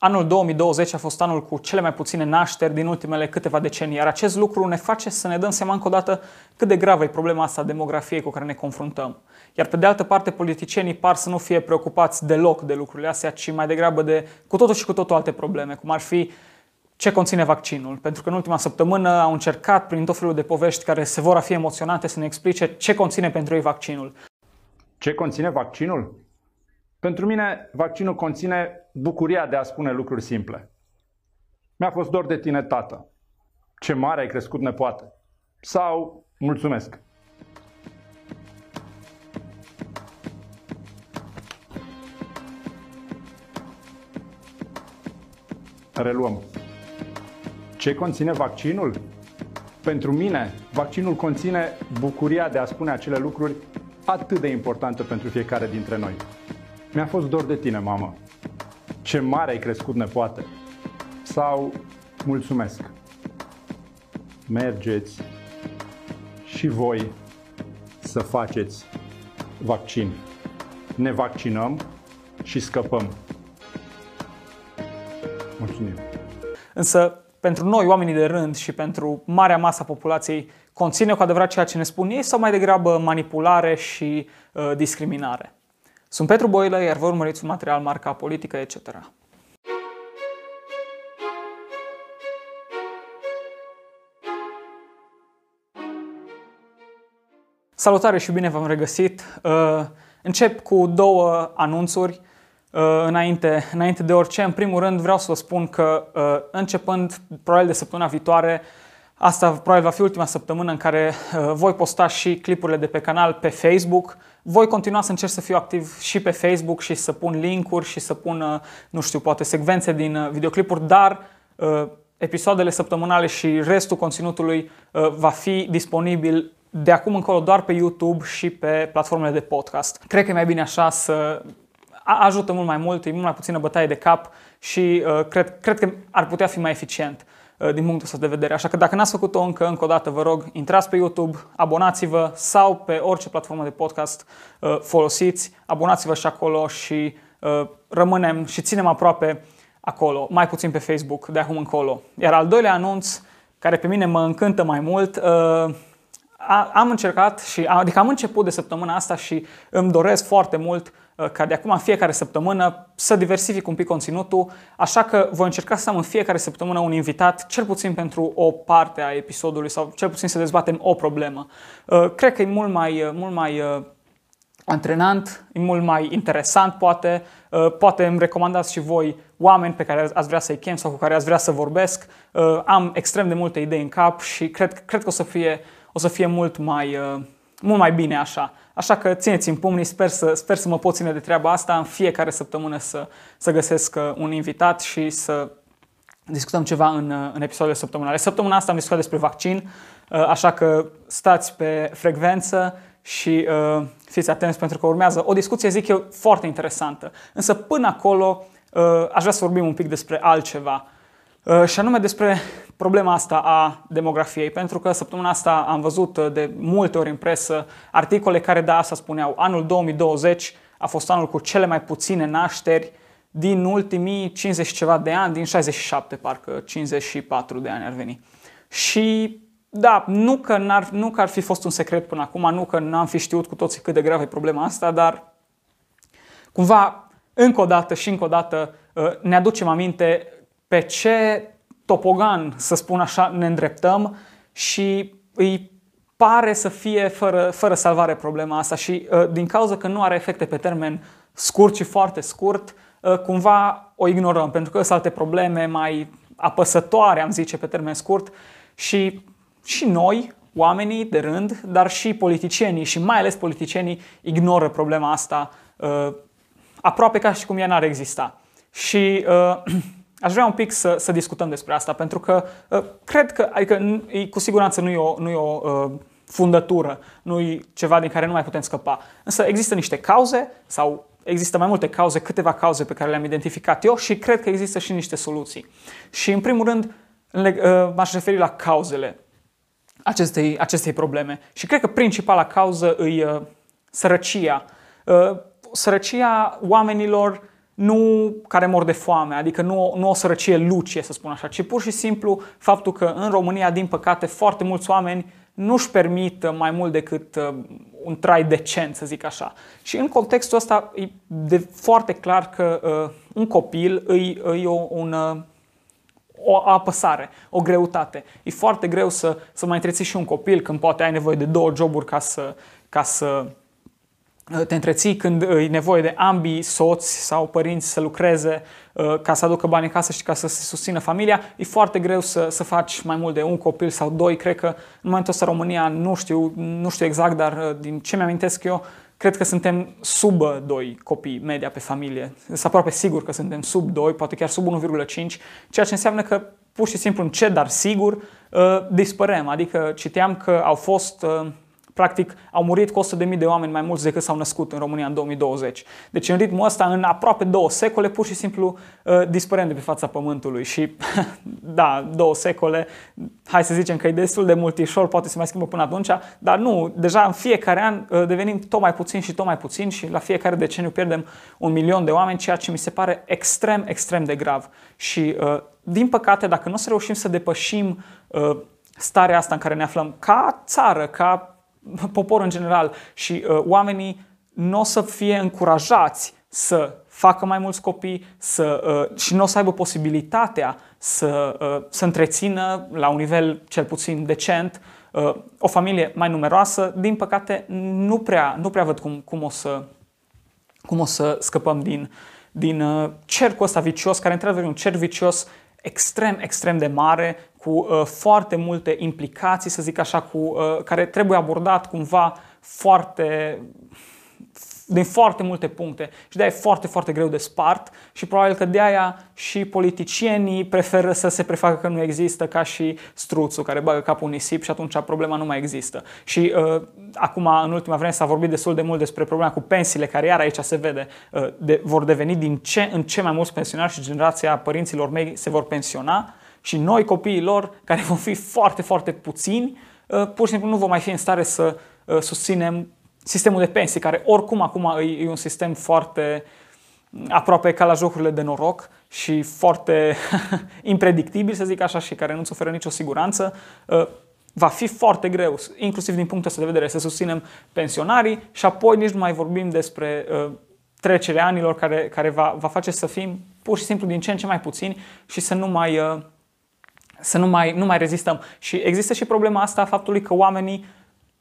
Anul 2020 a fost anul cu cele mai puține nașteri din ultimele câteva decenii, iar acest lucru ne face să ne dăm seama încă o dată cât de gravă e problema asta a demografiei cu care ne confruntăm. Iar pe de altă parte, politicienii par să nu fie preocupați deloc de lucrurile astea, ci mai degrabă de cu totul și cu totul alte probleme, cum ar fi ce conține vaccinul. Pentru că în ultima săptămână au încercat, prin tot felul de povești care se vor a fi emoționate, să ne explice ce conține pentru ei vaccinul. Ce conține vaccinul? Pentru mine, vaccinul conține bucuria de a spune lucruri simple. Mi-a fost dor de tine, tată. Ce mare ai crescut, nepoate. Sau, mulțumesc. Reluăm. Ce conține vaccinul? Pentru mine, vaccinul conține bucuria de a spune acele lucruri atât de importante pentru fiecare dintre noi. Mi-a fost dor de tine, mamă. Ce mare ai crescut, nepoate. Sau mulțumesc. Mergeți și voi să faceți vaccin. Ne vaccinăm și scăpăm. Mulțumim. Însă, pentru noi, oamenii de rând și pentru marea masă a populației, conține cu adevărat ceea ce ne spun ei sau mai degrabă manipulare și uh, discriminare? Sunt Petru Boilă, iar vă urmăriți un material marca politică, etc. Salutare și bine v-am regăsit! Uh, încep cu două anunțuri uh, înainte, înainte de orice. În primul rând vreau să vă spun că uh, începând probabil de săptămâna viitoare Asta probabil va fi ultima săptămână în care uh, voi posta și clipurile de pe canal pe Facebook. Voi continua să încerc să fiu activ și pe Facebook și să pun linkuri și să pun, uh, nu știu, poate secvențe din uh, videoclipuri, dar episoadele săptămânale și restul conținutului va fi disponibil de acum încolo doar pe YouTube și pe platformele de podcast. Cred că e mai bine așa să ajută mult mai mult, e mult mai puțină bătaie de cap și uh, cred, cred că ar putea fi mai eficient. Uh, din punctul ăsta de vedere. Așa că dacă n-ați făcut-o încă, încă o dată vă rog, intrați pe YouTube, abonați-vă sau pe orice platformă de podcast uh, folosiți, abonați-vă și acolo și uh, rămânem și ținem aproape acolo, mai puțin pe Facebook de acum încolo. Iar al doilea anunț, care pe mine mă încântă mai mult, am încercat și adică am început de săptămâna asta și îmi doresc foarte mult Uh, ca de acum în fiecare săptămână să diversific un pic conținutul, așa că voi încerca să am în fiecare săptămână un invitat, cel puțin pentru o parte a episodului sau cel puțin să dezbatem o problemă. Uh, cred că e mult mai, uh, mult mai antrenant, e mult mai interesant poate, poate îmi recomandați și voi oameni pe care ați vrea să-i chem sau cu care ați vrea să vorbesc. Am extrem de multe idei în cap și cred, cred că o să fie, o să fie mult mai mult mai bine așa. Așa că țineți în pumnii, sper să, sper să mă pot ține de treaba asta în fiecare săptămână să, să găsesc uh, un invitat și să discutăm ceva în, uh, în episoadele săptămânale. Săptămâna asta am discutat despre vaccin, uh, așa că stați pe frecvență și uh, fiți atenți pentru că urmează o discuție, zic eu, foarte interesantă. Însă până acolo uh, aș vrea să vorbim un pic despre altceva. Uh, și anume despre problema asta a demografiei, pentru că săptămâna asta am văzut uh, de multe ori în presă articole care da asta spuneau, anul 2020 a fost anul cu cele mai puține nașteri din ultimii 50 ceva de ani, din 67 parcă, 54 de ani ar veni. Și da, nu că, n-ar, nu că ar fi fost un secret până acum, nu că n-am fi știut cu toții cât de gravă e problema asta, dar cumva încă o dată și încă o dată uh, ne aducem aminte pe ce topogan, să spun așa, ne îndreptăm și îi pare să fie fără, fără salvare problema asta și uh, din cauza că nu are efecte pe termen scurt și foarte scurt, uh, cumva o ignorăm, pentru că sunt alte probleme mai apăsătoare, am zice, pe termen scurt și, și noi, oamenii de rând, dar și politicienii și mai ales politicienii ignoră problema asta uh, aproape ca și cum ea n-ar exista. Și uh, Aș vrea un pic să, să discutăm despre asta, pentru că uh, cred că, adică cu siguranță nu e o, nu e o uh, fundătură, nu e ceva din care nu mai putem scăpa. Însă există niște cauze sau există mai multe cauze, câteva cauze pe care le-am identificat eu și cred că există și niște soluții. Și în primul rând uh, m-aș referi la cauzele acestei, acestei probleme. Și cred că principala cauză e uh, sărăcia. Uh, sărăcia oamenilor nu care mor de foame, adică nu, nu o sărăcie lucie, să spun așa, ci pur și simplu faptul că în România, din păcate, foarte mulți oameni nu-și permit mai mult decât uh, un trai decent, să zic așa. Și în contextul ăsta e de foarte clar că uh, un copil îi, îi o, un, uh, o apăsare, o greutate. E foarte greu să, să mai întreții și un copil când poate ai nevoie de două joburi ca să, ca să Uh, te întreții când uh, e nevoie de ambii soți sau părinți să lucreze uh, ca să aducă bani în casă și ca să se susțină familia, e foarte greu să, să faci mai mult de un copil sau doi. Cred că în momentul ăsta România, nu știu, nu știu exact, dar din ce mi-amintesc eu, cred că suntem sub doi copii media pe familie. Sunt aproape sigur că suntem sub 2, poate chiar sub 1,5, ceea ce înseamnă că pur și simplu încet, dar sigur, dispărem. Adică citeam că au fost Practic, au murit cu 100.000 de oameni mai mulți decât s-au născut în România în 2020. Deci, în ritmul ăsta, în aproape două secole, pur și simplu uh, dispărăm de pe fața Pământului. Și, da, două secole, hai să zicem că e destul de multișor, poate se mai schimbă până atunci, dar nu, deja în fiecare an uh, devenim tot mai puțin și tot mai puțin și la fiecare deceniu pierdem un milion de oameni, ceea ce mi se pare extrem, extrem de grav. Și, uh, din păcate, dacă nu o să reușim să depășim uh, starea asta în care ne aflăm ca țară, ca popor în general și uh, oamenii nu o să fie încurajați să facă mai mulți copii să, uh, și nu o să aibă posibilitatea să, uh, să întrețină la un nivel cel puțin decent uh, o familie mai numeroasă. Din păcate, nu prea, nu prea văd cum, cum, o să, cum o să scăpăm din, din uh, cercul ăsta vicios, care într-adevăr e un cerc vicios extrem, extrem de mare, cu uh, foarte multe implicații, să zic așa, cu, uh, care trebuie abordat cumva foarte din foarte multe puncte și de-aia e foarte, foarte greu de spart și probabil că de aia și politicienii preferă să se prefacă că nu există ca și struțul care bagă capul în nisip și atunci problema nu mai există. Și uh, acum, în ultima vreme, s-a vorbit destul de mult despre problema cu pensiile, care iar aici se vede, uh, de, vor deveni din ce în ce mai mulți pensionari și generația părinților mei se vor pensiona și noi, copiii lor, care vom fi foarte, foarte puțini, uh, pur și simplu nu vom mai fi în stare să uh, susținem sistemul de pensii, care oricum acum e un sistem foarte aproape ca la jocurile de noroc și foarte impredictibil, să zic așa, și care nu-ți oferă nicio siguranță, uh, va fi foarte greu, inclusiv din punctul ăsta de vedere, să susținem pensionarii și apoi nici nu mai vorbim despre uh, trecerea anilor care, care va, va face să fim pur și simplu din ce în ce mai puțini și să nu mai, uh, să nu mai, nu mai rezistăm. Și există și problema asta a faptului că oamenii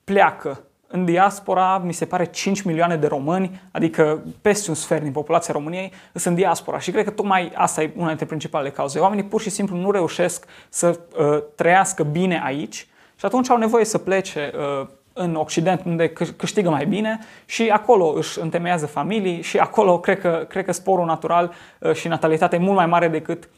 pleacă în diaspora, mi se pare 5 milioane de români, adică peste un sfert din populația României, sunt în diaspora. Și cred că tocmai asta e una dintre principalele cauze. Oamenii pur și simplu nu reușesc să uh, trăiască bine aici și atunci au nevoie să plece uh, în Occident, unde câștigă mai bine și acolo își întemeiază familii și acolo cred că, cred că sporul natural uh, și natalitatea e mult mai mare decât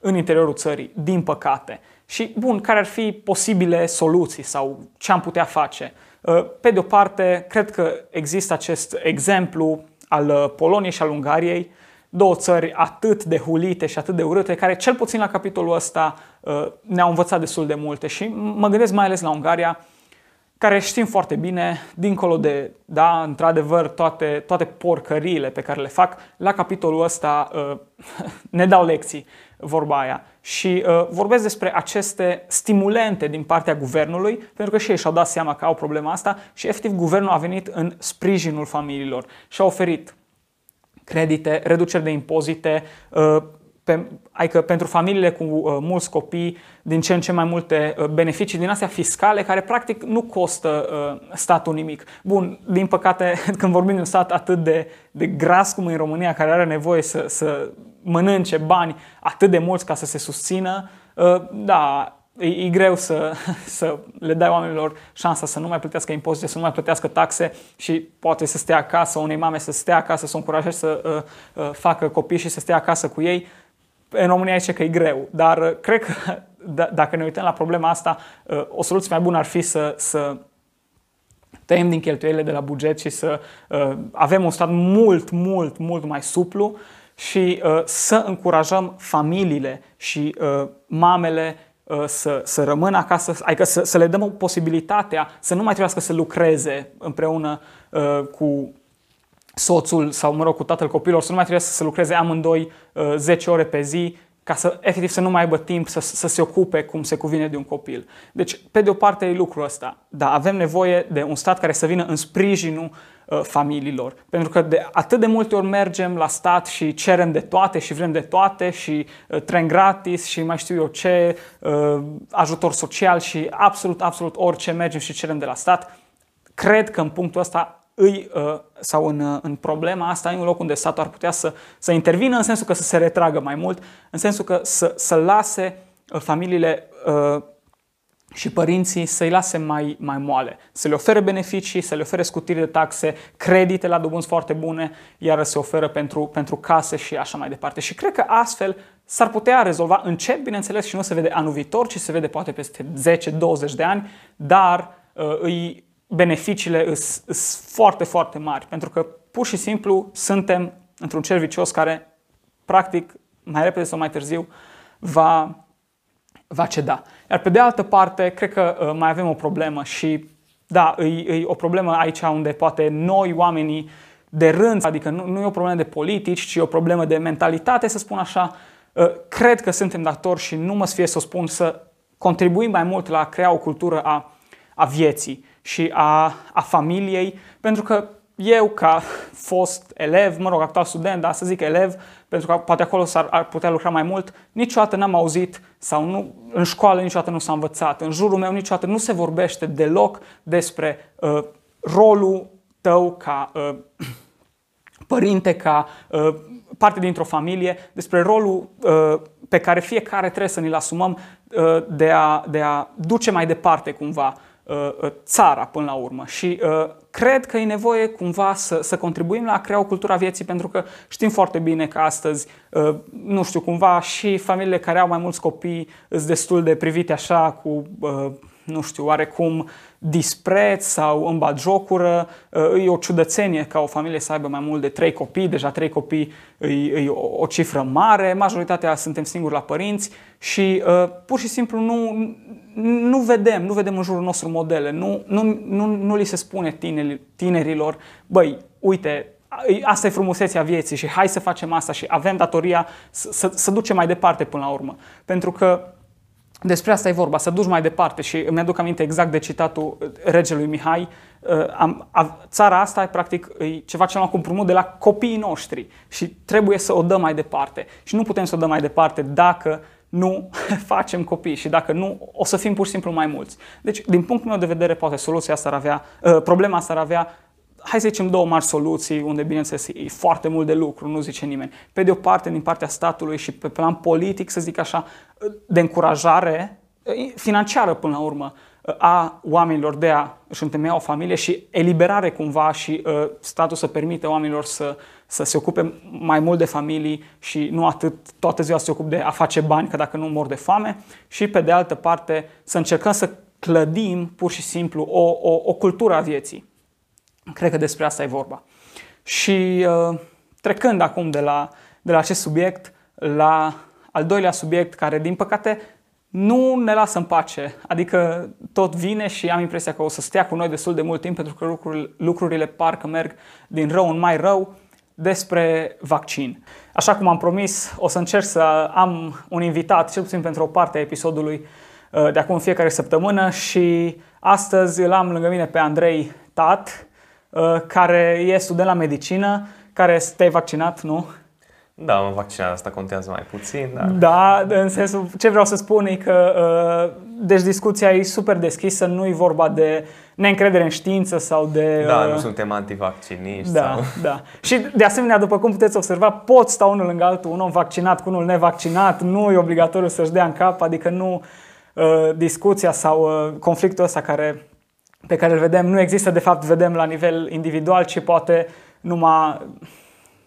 în interiorul țării, din păcate. Și, bun, care ar fi posibile soluții sau ce am putea face? Uh, pe de o parte, cred că există acest exemplu al uh, Poloniei și al Ungariei, două țări atât de hulite și atât de urâte, care cel puțin la capitolul ăsta uh, ne-au învățat destul de multe. Și mă gândesc mai ales la Ungaria, care știm foarte bine, dincolo de, da, într-adevăr, toate, toate porcăriile pe care le fac, la capitolul ăsta ne dau lecții vorba aia. Și uh, vorbesc despre aceste stimulente din partea guvernului, pentru că și ei și-au dat seama că au problema asta și efectiv guvernul a venit în sprijinul familiilor și a oferit credite, reduceri de impozite, uh, pe, adică pentru familiile cu uh, mulți copii, din ce în ce mai multe uh, beneficii din astea fiscale care practic nu costă uh, statul nimic. Bun, din păcate, când vorbim de un stat atât de, de gras cum e în România, care are nevoie să, să mănânce bani atât de mulți ca să se susțină, uh, da, e, e greu să, să le dai oamenilor șansa să nu mai plătească impozite, să nu mai plătească taxe și poate să stea acasă, unei mame să stea acasă, să o încurajezi să uh, uh, facă copii și să stea acasă cu ei. În România zice că e greu, dar uh, cred că d- dacă ne uităm la problema asta, uh, o soluție mai bună ar fi să, să tăiem din cheltuielile de la buget și să uh, avem un stat mult, mult, mult mai suplu și uh, să încurajăm familiile și uh, mamele uh, să, să rămână acasă, adică să, să le dăm posibilitatea să nu mai trebuiască să lucreze împreună uh, cu soțul sau, mă rog, cu tatăl copilor să nu mai trebuie să se lucreze amândoi uh, 10 ore pe zi ca să, efectiv, să nu mai aibă timp să, să se ocupe cum se cuvine de un copil. Deci, pe de o parte e lucrul ăsta. Da, avem nevoie de un stat care să vină în sprijinul uh, familiilor. Pentru că de atât de multe ori mergem la stat și cerem de toate și vrem de toate și uh, tren gratis și mai știu eu ce, uh, ajutor social și absolut, absolut orice mergem și cerem de la stat. Cred că în punctul ăsta îi, uh, sau în, uh, în problema asta, e un loc unde statul ar putea să, să intervină în sensul că să se retragă mai mult, în sensul că să, să lase uh, familiile și părinții să-i lase mai, mai moale, să le ofere beneficii, să le ofere scutiri de taxe, credite la dobânzi foarte bune, iar se oferă pentru, pentru case și așa mai departe. Și cred că astfel s-ar putea rezolva încet, bineînțeles, și nu se vede anul viitor, ci se vede poate peste 10-20 de ani, dar uh, îi beneficiile sunt foarte, foarte mari, pentru că pur și simplu suntem într-un cer vicios care, practic, mai repede sau mai târziu, va, va ceda. Iar pe de altă parte, cred că uh, mai avem o problemă și, da, e, e o problemă aici unde poate noi, oamenii de rând, adică nu, nu e o problemă de politici, ci e o problemă de mentalitate, să spun așa, uh, cred că suntem datori și nu mă sfie să o spun să contribuim mai mult la a crea o cultură a, a vieții și a, a familiei, pentru că eu, ca fost elev, mă rog, actual student, dar să zic elev, pentru că poate acolo s-ar ar putea lucra mai mult, niciodată n-am auzit sau nu, în școală niciodată nu s-a învățat, în jurul meu niciodată nu se vorbește deloc despre uh, rolul tău ca uh, părinte, ca uh, parte dintr-o familie, despre rolul uh, pe care fiecare trebuie să ne-l asumăm uh, de, a, de a duce mai departe cumva Uh, uh, țara până la urmă. Și uh, cred că e nevoie cumva să, să contribuim la a crea o cultură a vieții pentru că știm foarte bine că astăzi, uh, nu știu, cumva și familiile care au mai mulți copii sunt destul de privite așa cu, uh, nu știu, oarecum dispreț sau în jocură. Uh, e o ciudățenie ca o familie să aibă mai mult de trei copii, deja trei copii e, e o, o cifră mare, majoritatea suntem singuri la părinți și uh, pur și simplu nu, nu vedem, nu vedem în jurul nostru modele, nu, nu, nu, nu li se spune tineri, tinerilor, băi, uite, asta e frumusețea vieții și hai să facem asta și avem datoria să, să, să ducem mai departe până la urmă. Pentru că despre asta e vorba, să duci mai departe și îmi aduc aminte exact de citatul regelui Mihai. Uh, am, a, țara asta e practic e ceva ce am cumpărut de la copiii noștri și trebuie să o dăm mai departe. Și nu putem să o dăm mai departe dacă nu facem copii și dacă nu, o să fim pur și simplu mai mulți. Deci, din punctul meu de vedere, poate soluția asta ar avea, uh, problema asta ar avea hai să zicem două mari soluții unde, bineînțeles, e foarte mult de lucru, nu zice nimeni. Pe de o parte, din partea statului și pe plan politic, să zic așa, de încurajare financiară până la urmă a oamenilor de a își întemeia o familie și eliberare cumva și uh, statul să permite oamenilor să, să se ocupe mai mult de familii și nu atât toată ziua să se ocupe de a face bani, că dacă nu mor de foame și pe de altă parte să încercăm să clădim pur și simplu o, o, o cultură a vieții. Cred că despre asta e vorba. Și uh, trecând acum de la, de la acest subiect la al doilea subiect care din păcate nu ne lasă în pace. Adică tot vine și am impresia că o să stea cu noi destul de mult timp pentru că lucrurile, lucrurile parcă merg din rău în mai rău despre vaccin. Așa cum am promis, o să încerc să am un invitat, cel puțin pentru o parte a episodului, uh, de acum în fiecare săptămână și astăzi îl am lângă mine pe Andrei Tat, uh, care e student la medicină, care te-ai vaccinat, nu? Da, am vaccinat, asta contează mai puțin. Da, da în sensul, ce vreau să spun e că, uh, deci discuția e super deschisă, nu e vorba de neîncredere în știință sau de... Da, uh, nu suntem antivacciniști. Da, sau... da. Și de asemenea, după cum puteți observa, pot sta unul lângă altul, un om vaccinat cu unul nevaccinat, nu e obligatoriu să-și dea în cap, adică nu uh, discuția sau uh, conflictul ăsta care, pe care îl vedem nu există, de fapt vedem la nivel individual, ci poate numai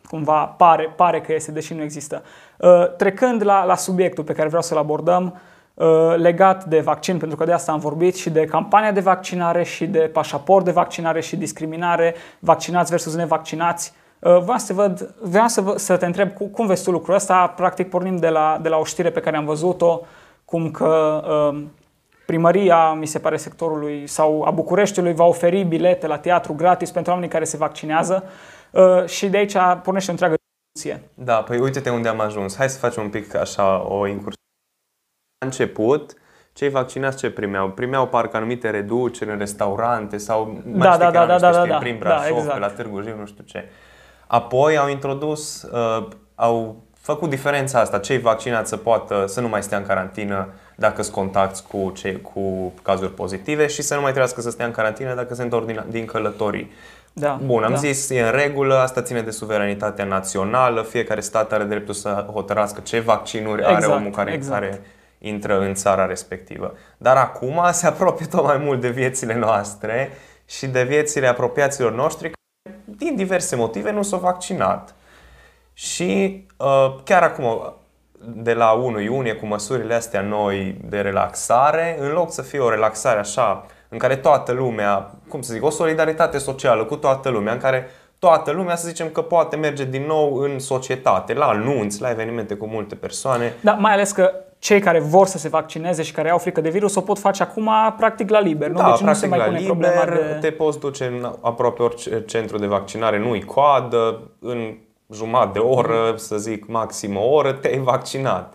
cumva pare, pare că este, deși nu există. Uh, trecând la, la subiectul pe care vreau să-l abordăm, uh, legat de vaccin, pentru că de asta am vorbit, și de campania de vaccinare, și de pașaport de vaccinare, și discriminare, vaccinați versus nevaccinați. Uh, vreau să, văd, vreau să, vă, să te întreb cum vezi tu lucrul ăsta. Practic pornim de la, de la o știre pe care am văzut-o, cum că primăria, mi se pare, sectorului sau a Bucureștiului va oferi bilete la teatru gratis pentru oamenii care se vaccinează. uh, și de aici pornește o întreagă discuție. Da, păi uite-te unde am ajuns. Hai să facem un pic așa o incursie. La început, cei vaccinați ce primeau? Primeau parcă anumite reduceri în restaurante sau mai Da, știi da, că era, da, nu știu, da, știi, da, prin da, Brașov, exact. pe la Târgu Jiu, nu știu ce. Apoi au introdus, uh, au făcut diferența asta, cei vaccinați să poată să nu mai stea în carantină dacă sunt contacti cu, cei, cu cazuri pozitive și să nu mai trebuiască să stea în carantină dacă se întorc din, din călătorii. Da, Bun, am da. zis, e în regulă, asta ține de suveranitatea națională, fiecare stat are dreptul să hotărască ce vaccinuri are Exact, omul care, exact. care intră în țara respectivă. Dar acum se apropie tot mai mult de viețile noastre și de viețile apropiaților noștri care, din diverse motive, nu s-au vaccinat. Și uh, chiar acum, de la 1 iunie, cu măsurile astea noi de relaxare, în loc să fie o relaxare așa, în care toată lumea, cum să zic, o solidaritate socială cu toată lumea, în care toată lumea, să zicem că poate merge din nou în societate, la anunți, la evenimente cu multe persoane. Da, mai ales că cei care vor să se vaccineze și care au frică de virus o pot face acum practic la liber, nu? Da, deci nu se practic mai la pune liber, problema de... te poți duce în aproape orice centru de vaccinare, nu-i coadă, în jumătate de oră, să zic maxim o oră, te-ai vaccinat.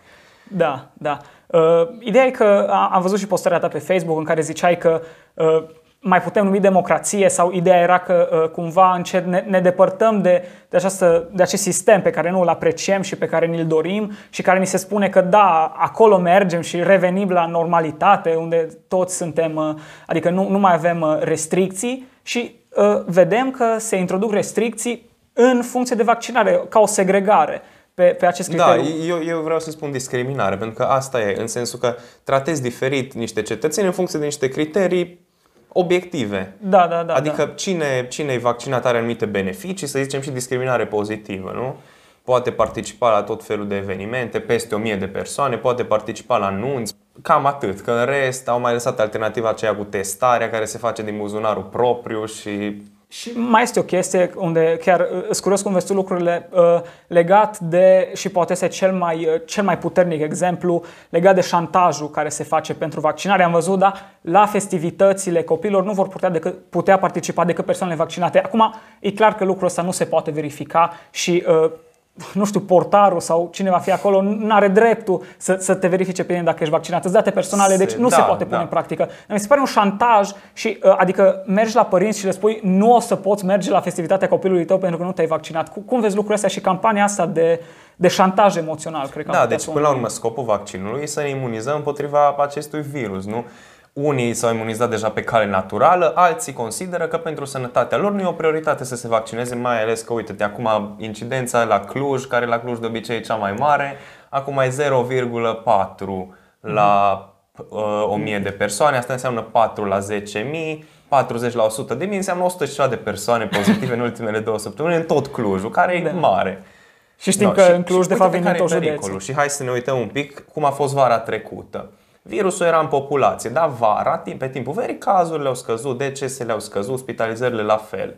Da, da. Uh, ideea e că a- am văzut și postarea ta pe Facebook în care ziceai că uh, mai putem numi democrație sau ideea era că uh, cumva încet ne, ne depărtăm de, de, această, de acest sistem pe care nu îl apreciem și pe care ni-l dorim și care ni se spune că da, acolo mergem și revenim la normalitate unde toți suntem, uh, adică nu, nu mai avem uh, restricții și uh, vedem că se introduc restricții în funcție de vaccinare, ca o segregare pe, pe acest Da, criteriu. eu, eu vreau să spun discriminare, pentru că asta e, în sensul că tratezi diferit niște cetățeni în funcție de niște criterii obiective. Da, da, da. adică da. cine, cine e vaccinat are anumite beneficii, să zicem și discriminare pozitivă, nu? Poate participa la tot felul de evenimente, peste 1000 de persoane, poate participa la anunți, cam atât. Că în rest au mai lăsat alternativa aceea cu testarea care se face din buzunarul propriu și Și mai este o chestie unde chiar uh, îți curios cum vezi tu lucrurile uh, legat de, și poate este cel mai, uh, cel mai puternic exemplu, legat de șantajul care se face pentru vaccinare. Am văzut, da, la festivitățile copilor nu vor putea, decât, putea participa decât persoanele vaccinate. Acum, e clar că lucrul ăsta nu se poate verifica și uh, nu știu, portarul sau cine va fi acolo nu are dreptul să, să te verifice pe tine dacă ești vaccinat. Îți date personale, Se- deci nu se da, poate pune da. în practică. Dar mi se pare un șantaj și uh, adică mergi la părinți și le spui nu o să poți merge la festivitatea copilului tău pentru că nu te-ai vaccinat. Cu- Cum vezi lucrurile astea și campania asta de, de șantaj emoțional, cred că am Da, putea deci să o până la numim. urmă scopul vaccinului e să ne imunizăm împotriva acestui virus, nu? Unii s-au imunizat deja pe cale naturală, alții consideră că pentru sănătatea lor nu e o prioritate să se vaccineze, mai ales că, uite-te, acum incidența la Cluj, care la Cluj de obicei e cea mai mare, acum e 0,4 la uh, 1000 de persoane, asta înseamnă 4 la 10.000, 40 la 100 de mii, înseamnă 100 și ceva de persoane pozitive în ultimele două săptămâni în tot Clujul, care Da. e mare. Și știm Da, că și- în Cluj, și de fapt, uite-te vin din care tot e județul. pericolul. Și hai să ne uităm un pic cum a fost vara trecută. Virusul era în populație, dar vara, timp- pe timpul verii, cazurile au scăzut, decesele au scăzut, spitalizările la fel.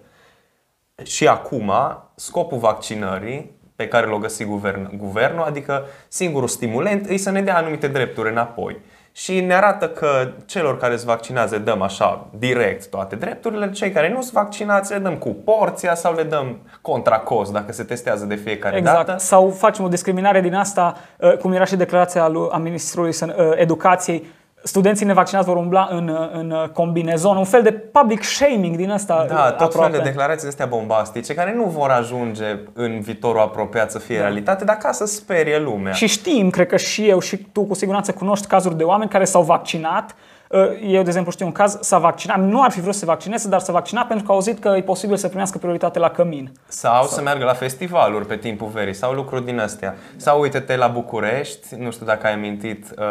Și acum, scopul vaccinării pe care l-a găsit guvern, guvernul, adică singurul stimulent, e să ne dea anumite drepturi înapoi. Și ne arată că celor care se vaccinează dăm așa direct toate drepturile, cei care nu sunt vaccinați le dăm cu porția sau le dăm contra cost dacă se testează de fiecare Exact. dată. Sau facem o discriminare din asta, uh, cum era și declarația lui, a Ministrului Săn- uh, Educației, studenții nevaccinați vor umbla în, uh, în uh, combinezon, un fel de public shaming din asta Da, uh, tot aproape. fel de declarații astea bombastice care nu vor ajunge în viitorul apropiat să fie realitate, dar ca să sperie lumea. Și știm, cred că și eu și tu cu siguranță cunoști cazuri de oameni care s-au vaccinat. Uh, Eu, de exemplu, știu un caz, s-a vaccinat, nu ar fi vrut să se vaccineze, dar s-a vaccinat pentru că a auzit că e posibil să primească prioritate la cămin. Sau să meargă la festivaluri pe timpul verii sau lucruri din astea. Sau uite-te la București, nu știu dacă ai amintit, uh,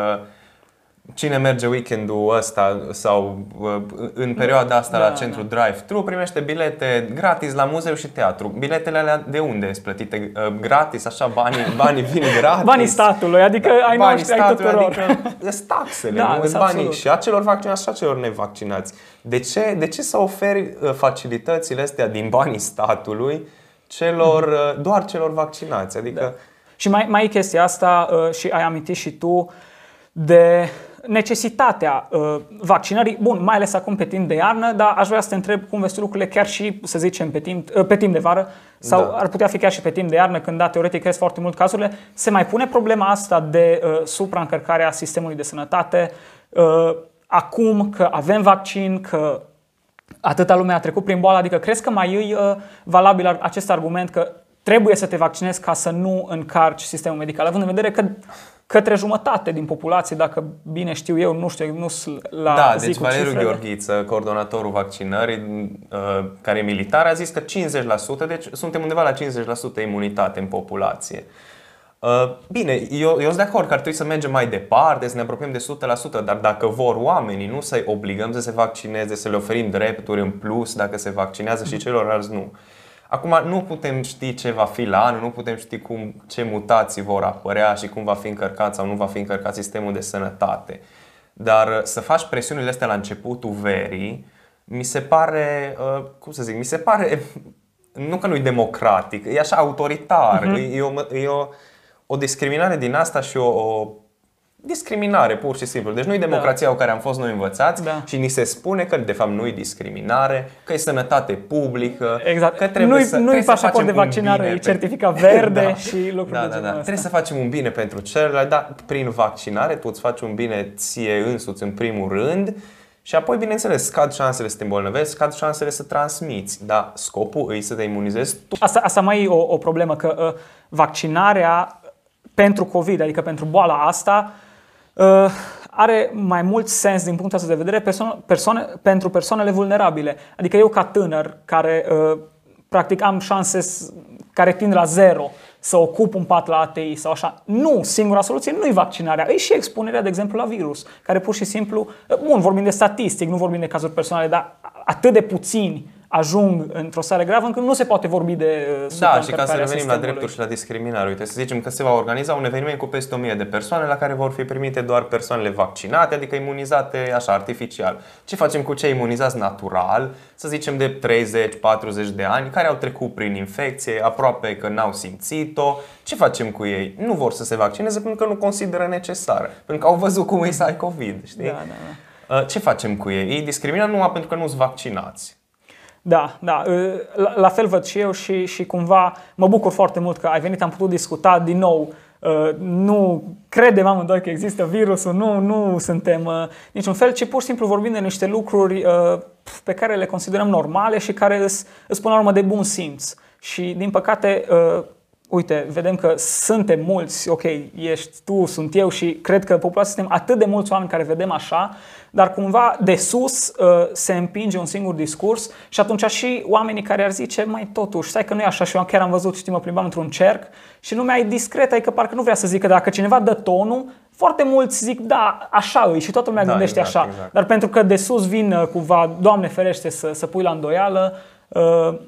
cine merge weekendul ăsta sau uh, în perioada asta Da, la centru drive-thru primește bilete gratis la muzeu și teatru. Biletele alea de unde sunt plătite? Uh, Gratis, așa, banii, banii vin gratis. Banii statului, adică ai banii noștri, ai statului, tuturor. adică sunt taxele, Da, nu? Sunt sunt banii absolut. și a celor vaccinați și a celor nevaccinați. De ce, de ce să oferi uh, facilitățile astea din banii statului celor, uh, doar celor vaccinați? Adică Și mai, mai e chestia asta uh, și ai amintit și tu de necesitatea uh, vaccinării, bun, mai ales acum pe timp de iarnă, dar aș vrea să te întreb cum vezi tu lucrurile chiar și, să zicem, pe timp, uh, pe timp de vară sau Da. ar putea fi chiar și pe timp de iarnă, când, da, teoretic cresc foarte mult cazurile. Se mai pune problema asta de uh, supraîncărcarea sistemului de sănătate uh, acum că avem vaccin, că atâta lume a trecut prin boală, adică crezi că mai e uh, valabil ar- acest argument că trebuie să te vaccinezi ca să nu încarci sistemul medical, având în vedere că către jumătate din populație, dacă bine știu eu, nu știu, nu sunt la Da, zi deci cu Valeriu cifrele. Gheorghiță, coordonatorul vaccinării, uh, care e militar, a zis că 50%, deci suntem undeva la 50% imunitate în populație. Uh, Bine, eu, eu sunt de acord că ar trebui să mergem mai departe, să ne apropiem de 100%, dar dacă vor oamenii, nu să-i obligăm să se vaccineze, să le oferim drepturi în plus dacă se vaccinează și celorlalți nu. Acum, nu putem ști ce va fi la anul, nu putem ști cum, ce mutații vor apărea și cum va fi încărcat sau nu va fi încărcat sistemul de sănătate. Dar uh, să faci presiunile astea la începutul verii, mi se pare, uh, cum să zic, mi se pare, nu că nu e democratic, e așa autoritar, Mhm. uh-huh. e, o, e o, o discriminare din asta și o, o discriminare pur și simplu. Deci nu e democrația cu care am fost noi învățați Da. și ni se spune că de fapt nu e discriminare, că e sănătate publică, Exact. că trebuie Nu-i- să, nu-i trebuie să pașaport facem de un vaccinare, bine e pe- certificat verde și lucruri da, de da, genul da. ăsta. Trebuie să facem un bine pentru celălalt, dar prin vaccinare tu îți faci un bine ție însuți în primul rând și apoi, bineînțeles, scad șansele să te îmbolnăvești, scad șansele să transmiți, dar scopul îi să te imunizezi tu. Asta, asta mai e o, o problemă, că uh, vaccinarea pentru COVID, adică pentru boala asta, uh, are mai mult sens din punctul ăsta de vedere persoane, persoane, pentru persoanele vulnerabile. Adică eu ca tânăr, care uh, practic am șanse s- care tind la zero să ocup un pat la ATI sau așa. Nu, singura soluție nu e vaccinarea, e și expunerea, de exemplu, la virus, care pur și simplu, bun, vorbim de statistic, nu vorbim de cazuri personale, dar atât de puțini ajung într-o stare gravă încât nu se poate vorbi de uh, Da, și ca să supraîncărcarea revenim la sistemului. drepturi și la discriminare, uite, să zicem că se va organiza un eveniment cu peste 1000 de persoane la care vor fi primite doar persoanele vaccinate, adică imunizate așa artificial. Ce facem cu cei imunizați natural, să zicem de 30-40 de ani, care au trecut prin infecție, aproape că n-au simțit-o, ce facem cu ei? Nu vor să se vaccineze pentru că nu consideră necesară, pentru că au văzut cum e să ai COVID, știi? Da, da, da. Uh, Ce facem cu ei? Ei discrimină numai pentru că nu sunt vaccinați. Da, da, la, la fel văd și eu și, și cumva mă bucur foarte mult că ai venit, am putut discuta din nou. Uh, Nu credem amândoi că există virusul, nu, nu suntem uh, niciun fel, ci pur și simplu vorbim de niște lucruri uh, pe care le considerăm normale și care îs, îs până la urmă de bun simț. Și din păcate, uh, uite, vedem că suntem mulți, ok, ești tu, sunt eu și cred că populația suntem atât de mulți oameni care vedem așa, dar cumva de sus uh, se împinge un singur discurs și atunci și oamenii care ar zice, mai totuși, stai că nu e așa și eu chiar am văzut, știi, mă plimbam într-un cerc și lumea e discretă, adică parcă nu vrea să zică dacă cineva dă tonul, foarte mulți zic, da, așa îi și toată lumea Da, gândește exact, așa. exact. Dar pentru că de sus vin uh, cumva, Doamne ferește, să, să pui la îndoială, uh,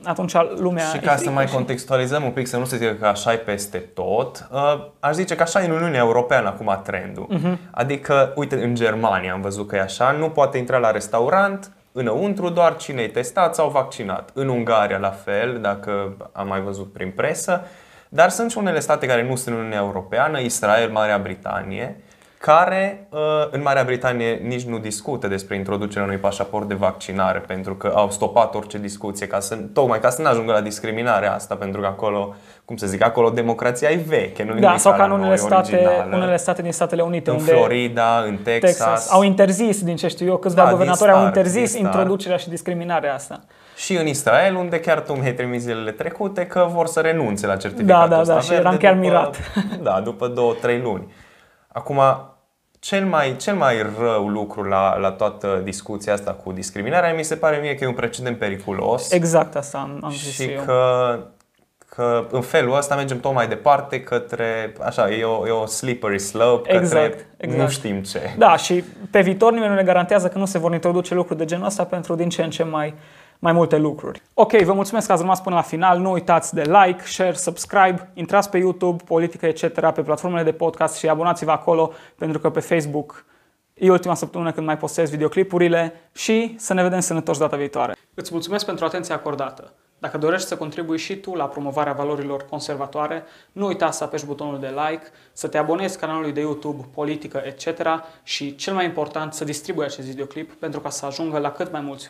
atunci lumea Și e ca să frică mai contextualizăm un pic, să nu se zică că așa e peste tot, uh, aș zice că așa e în Uniunea Europeană acum trendul. Mhm. Adică, uite, în Germania am văzut că e așa, nu poate intra la restaurant, înăuntru doar cine e testat sau vaccinat. În Ungaria la fel, dacă am mai văzut prin presă, dar sunt și unele state care nu sunt în Uniunea Europeană, Israel, Marea Britanie, care uh, în Marea Britanie nici nu discută despre introducerea unui pașaport de vaccinare pentru că au stopat orice discuție ca să, tocmai ca să nu ajungă la discriminarea asta pentru că acolo, cum să zic, acolo democrația e veche, nu e Da, nimic sau la ca în unele noi, state, originală. unele state din Statele Unite, în unde Florida, în Texas, Texas au interzis, din ce știu eu, câțiva Da, din guvernatori au start, interzis din start. introducerea și discriminarea asta. și în Israel, unde chiar tu mi-ai trimis zilele trecute că vor să renunțe la certificatul Da, da, ăsta da, și verde eram chiar după, mirat. Da, după două, trei luni. Acum, cel mai, cel mai rău lucru la, la toată discuția asta cu discriminarea mi se pare mie că e un precedent periculos Exact asta am, am zis și eu. că, că în felul ăsta mergem tot mai departe către, așa, e o, e o slippery slope Exact, către exact. nu știm ce. Da, și pe viitor nimeni nu ne garantează că nu se vor introduce lucruri de genul ăsta pentru din ce în ce mai, mai multe lucruri. Ok, vă mulțumesc că ați rămas până la final. Nu uitați de like, share, subscribe, intrați pe YouTube, politică, etc., pe platformele de podcast și abonați-vă acolo pentru că pe Facebook e ultima săptămână când mai postez videoclipurile și să ne vedem sănătoși data viitoare. Îți mulțumesc pentru atenția acordată. Dacă dorești să contribui și tu la promovarea valorilor conservatoare, nu uita să apeși butonul de like, să te abonezi canalului de YouTube, politică, etc. și, cel mai important, să distribui acest videoclip pentru ca să ajungă la cât mai mulți